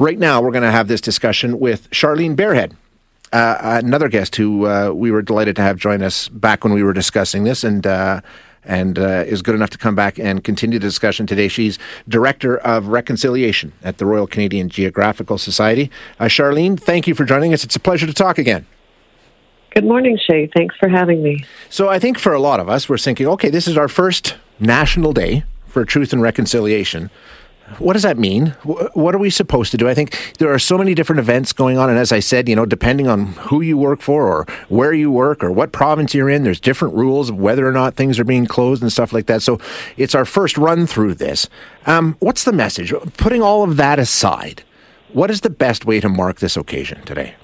Right now, we're going to have this discussion with Charlene Bearhead, uh, another guest who uh, we were delighted to have join us back when we were discussing this, and uh, and uh, is good enough to come back and continue the discussion today. She's director of reconciliation at the Royal Canadian Geographical Society. Uh, Charlene, thank you for joining us. It's a pleasure to talk again. Good morning, Shay. Thanks for having me. So, I think for a lot of us, we're thinking, okay, this is our first national day for truth and reconciliation. What does that mean? What are we supposed to do? I think there are so many different events going on. And as I said, you know, depending on who you work for or where you work or what province you're in, there's different rules of whether or not things are being closed and stuff like that. So it's our first run through this. Um, what's the message? Putting all of that aside, what is the best way to mark this occasion today?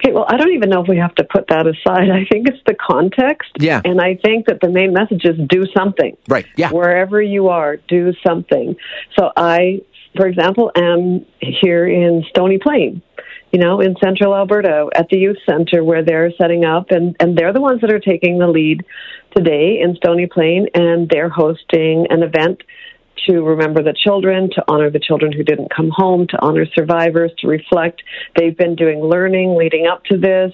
Okay, well, I don't even know if we have to put that aside. I think it's the context. Yeah. And I think that the main message is do something. Right. Yeah. Wherever you are, do something. So I, for example, am here in Stony Plain, you know, in central Alberta at the youth center where they're setting up and, and they're the ones that are taking the lead today in Stony Plain and they're hosting an event to remember the children, to honor the children who didn't come home, to honor survivors, to reflect. They've been doing learning leading up to this.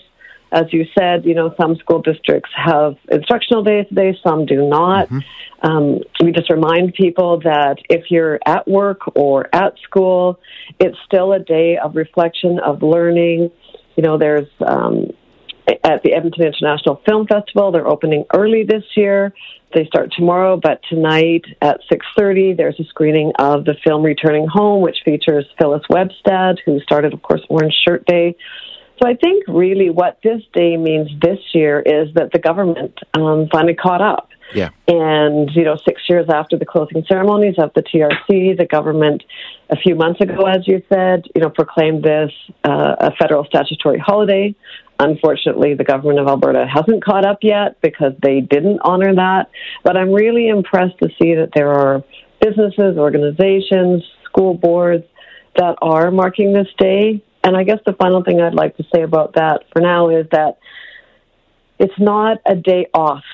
As you said, you know, some school districts have instructional days today, some do not. Mm-hmm. Um, we just remind people that if you're at work or at school, it's still a day of reflection, of learning. You know, there's um, at the Edmonton International Film Festival. They're opening early this year. They start tomorrow, but tonight at 6:30 there's a screening of the film Returning Home, which features Phyllis Webstad, who started, of course, Orange Shirt Day. So I think really what this day means this year is that the government um, finally caught up. Yeah. And, you know, six years after the closing ceremonies of the TRC, the government, a few months ago, as you said, you know, proclaimed this uh, a federal statutory holiday. Unfortunately, the government of Alberta hasn't caught up yet because they didn't honor that. But I'm really impressed to see that there are businesses, organizations, school boards that are marking this day. And I guess the final thing I'd like to say about that for now is that it's not a day off.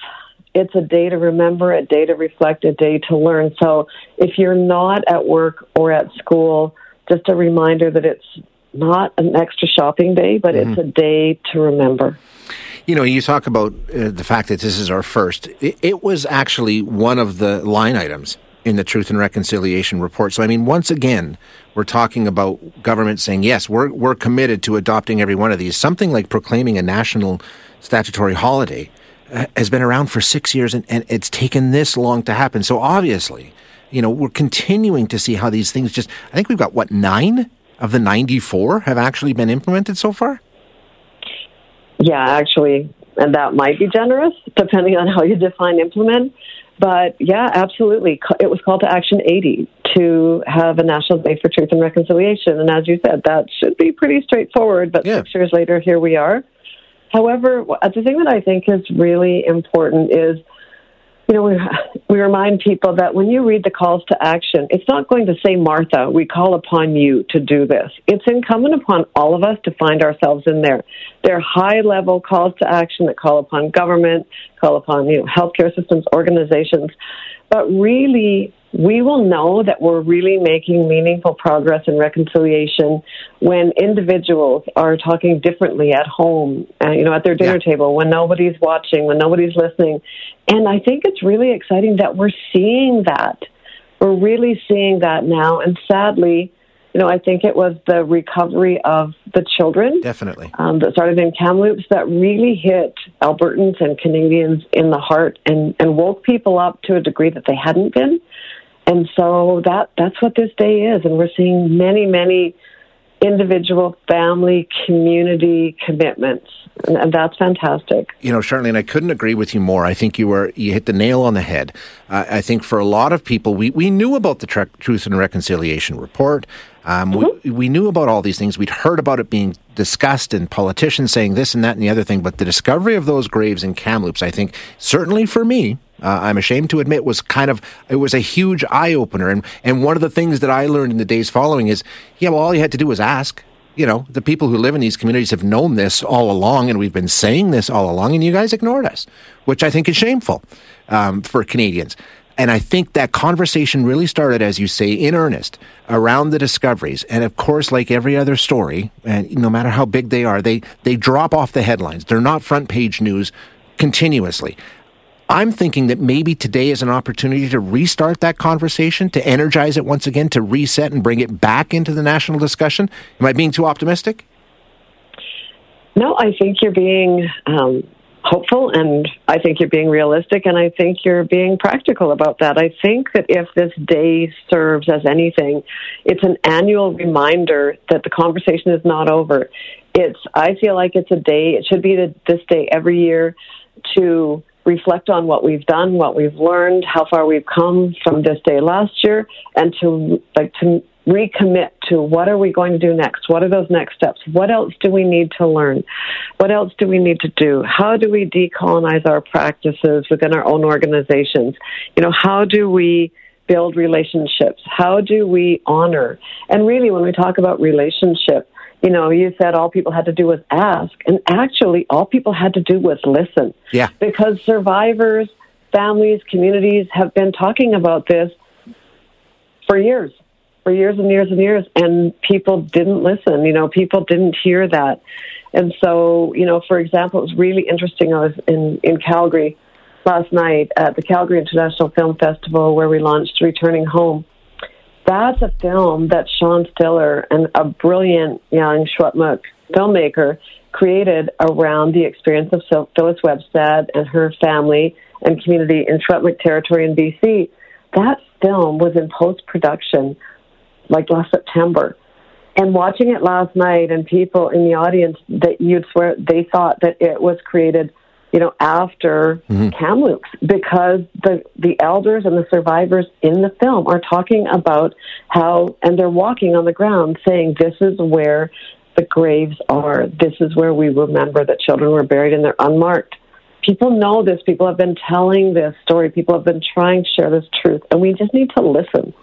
It's a day to remember, a day to reflect, a day to learn. So if you're not at work or at school, just a reminder that it's not an extra shopping day, but mm-hmm. it's a day to remember. You know, you talk about uh, the fact that this is our first. It, it, was actually one of the line items in the Truth and Reconciliation report. So, I mean, once again, we're talking about government saying, yes, we're, we're committed to adopting every one of these. Something like proclaiming a national statutory holiday has been around for six years and, and it's taken this long to happen. So, obviously, you know, we're continuing to see how these things just, I think we've got, what, nine of the 94 have actually been implemented so far? Yeah, actually, and that might be generous depending on how you define implement. But yeah, absolutely. It was called to action 80 to have a national day for truth and reconciliation. And as you said, that should be pretty straightforward. But yeah. six years later, here we are. However, uh, the thing that I think is really important is you know, we, we remind people that when you read the calls to action, it's not going to say, Martha, we call upon you to do this. It's incumbent upon all of us to find ourselves in there. They're high level calls to action that call upon government, call upon, you know, healthcare systems, organizations. But really, we will know that we're really making meaningful progress in reconciliation when individuals are talking differently at home, uh, you know, at their dinner yeah. table, when nobody's watching, when nobody's listening. And I think it's really exciting that we're seeing that. We're really seeing that now. And sadly, you know, I think it was the recovery of the children. Definitely. Um, that started in Kamloops that really hit Albertans and Canadians in the heart and, and woke people up to a degree that they hadn't been. And so that that's what this day is, and we're seeing many, many individual, family, community commitments, and, and that's fantastic. You know, Charlene, I couldn't agree with you more. I think you were you hit the nail on the head. Uh, I think for a lot of people, we we knew about the Truth and Reconciliation report. Um, mm-hmm. we, we knew about all these things. We'd heard about it being discussed and politicians saying this and that and the other thing. But the discovery of those graves in Kamloops, I think, certainly for me, uh, I'm ashamed to admit, was kind of it was a huge eye opener. And and one of the things that I learned in the days following is, yeah, well, all you had to do was ask. You know, the people who live in these communities have known this all along, and we've been saying this all along, and you guys ignored us, which I think is shameful um, for Canadians. And I think that conversation really started, as you say, in earnest around the discoveries. And of course, like every other story, and no matter how big they are, they, they drop off the headlines. They're not front page news continuously. I'm thinking that maybe today is an opportunity to restart that conversation, to energize it once again, to reset and bring it back into the national discussion. Am I being too optimistic? No, I think you're being um, hopeful and I think you're being realistic and I think you're being practical about that. I think that if this day serves as anything, it's an annual reminder that the conversation is not over. It's, I feel like it's a day, it should be the, this day every year to reflect on what we've done, what we've learned, how far we've come from this day last year, and to like to recommit to what are we going to do next? What are those next steps? What else do we need to learn? What else do we need to do? How do we decolonize our practices within our own organizations? You know, how do we build relationships? How do we honor? And really, when we talk about relationship, you know, you said all people had to do was ask, and actually, all people had to do was listen. Yeah. Because survivors, families, communities have been talking about this for years for years and years and years, and people didn't listen. You know, people didn't hear that. And so, you know, for example, it was really interesting. I was in, in Calgary last night at the Calgary International Film Festival where we launched Returning Home. That's a film that Sean Stiller and a brilliant young Secwépemc filmmaker created around the experience of Phyllis Webstad and her family and community in Secwépemc territory in BC. That film was in post production like last September. And watching it last night, and people in the audience that you'd swear they thought that it was created, you know, after mm-hmm. Kamloops, because the the elders and the survivors in the film are talking about how, and they're walking on the ground saying, "This is where the graves are. This is where we remember that children were buried, and they're unmarked." People know this. People have been telling this story. People have been trying to share this truth, and we just need to listen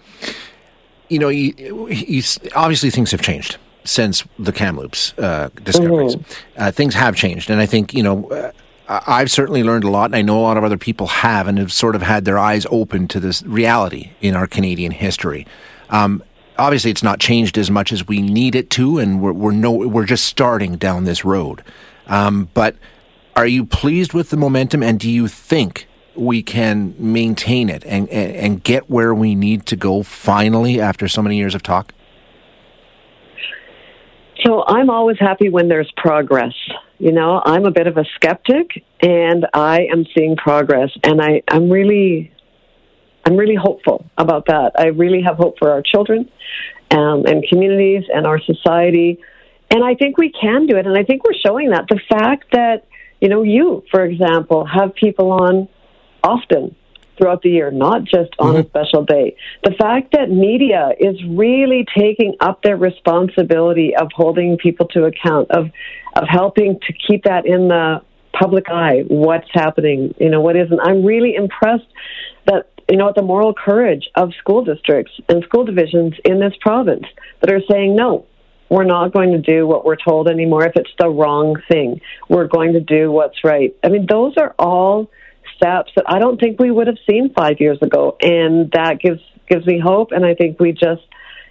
you know, you, you, obviously things have changed since the Kamloops uh, discoveries. Mm-hmm. Uh, things have changed, and I think you know. Uh, I've certainly learned a lot, and I know a lot of other people have, and have sort of had their eyes open to this reality in our Canadian history. Um, obviously, it's not changed as much as we need it to, and we're, we're no, we're just starting down this road. Um, but are you pleased with the momentum, and do you think we can maintain it and, and, and get where we need to go finally after so many years of talk? So I'm always happy when there's progress. You know, I'm a bit of a skeptic and I am seeing progress and I, I'm really I'm really hopeful about that. I really have hope for our children um, and communities and our society. And I think we can do it. And I think we're showing that. The fact that, you know, you, for example, have people on often throughout the year, not just on mm-hmm. a special day. The fact that media is really taking up their responsibility of holding people to account, of of helping to keep that in the public eye, what's happening, you know, what isn't. I'm really impressed that you know the moral courage of school districts and school divisions in this province that are saying no. We're not going to do what we're told anymore if it's the wrong thing. We're going to do what's right. I mean, those are all steps that I don't think we would have seen five years ago, and that gives gives me hope. And I think we just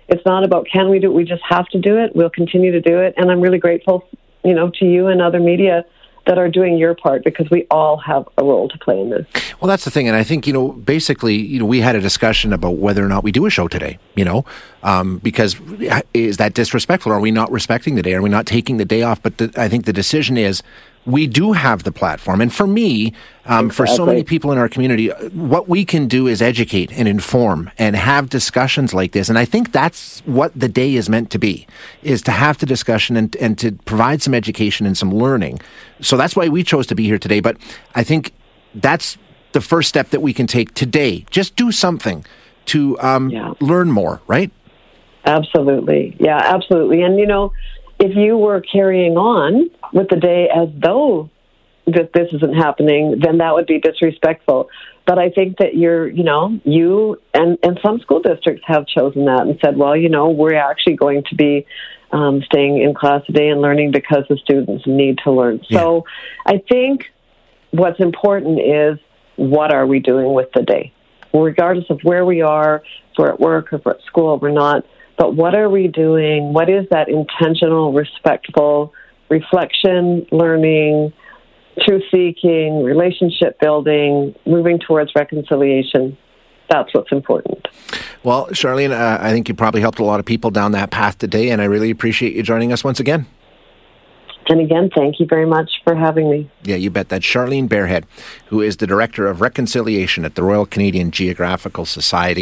it's not about can we do it, we just have to do it. We'll continue to do it, and I'm really grateful, you know, to you and other media that are doing your part because we all have a role to play in this. Well, that's the thing, and I think you know, basically, you know, we had a discussion about whether or not we do a show today. You know, um, because is that disrespectful? Are we not respecting the day? Are we not taking the day off? But the, I think the decision is we do have the platform. And for me, um, exactly. for so many people in our community, what we can do is educate and inform and have discussions like this. And I think that's what the day is meant to be, is to have the discussion and, and to provide some education and some learning. So that's why we chose to be here today. But I think that's the first step that we can take today. Just do something to um, yeah. learn more, right? Absolutely. Yeah, absolutely. And, you know, if you were carrying on with the day as though that this isn't happening, then that would be disrespectful. But I think that you're, you know, you and, and some school districts have chosen that and said, well, you know, we're actually going to be um, staying in class today and learning because the students need to learn. Yeah. So I think what's important is what are we doing with the day? regardless of where we are, if we're at work or if we're at school, we're not. But what are we doing? What is that intentional, respectful reflection, learning, truth seeking, relationship building, moving towards reconciliation? That's what's important. Well, Charlene, uh, I think you probably helped a lot of people down that path today, and I really appreciate you joining us once again. And again, thank you very much for having me. Yeah, you bet. That's Charlene Bearhead, who is the Director of Reconciliation at the Royal Canadian Geographical Society.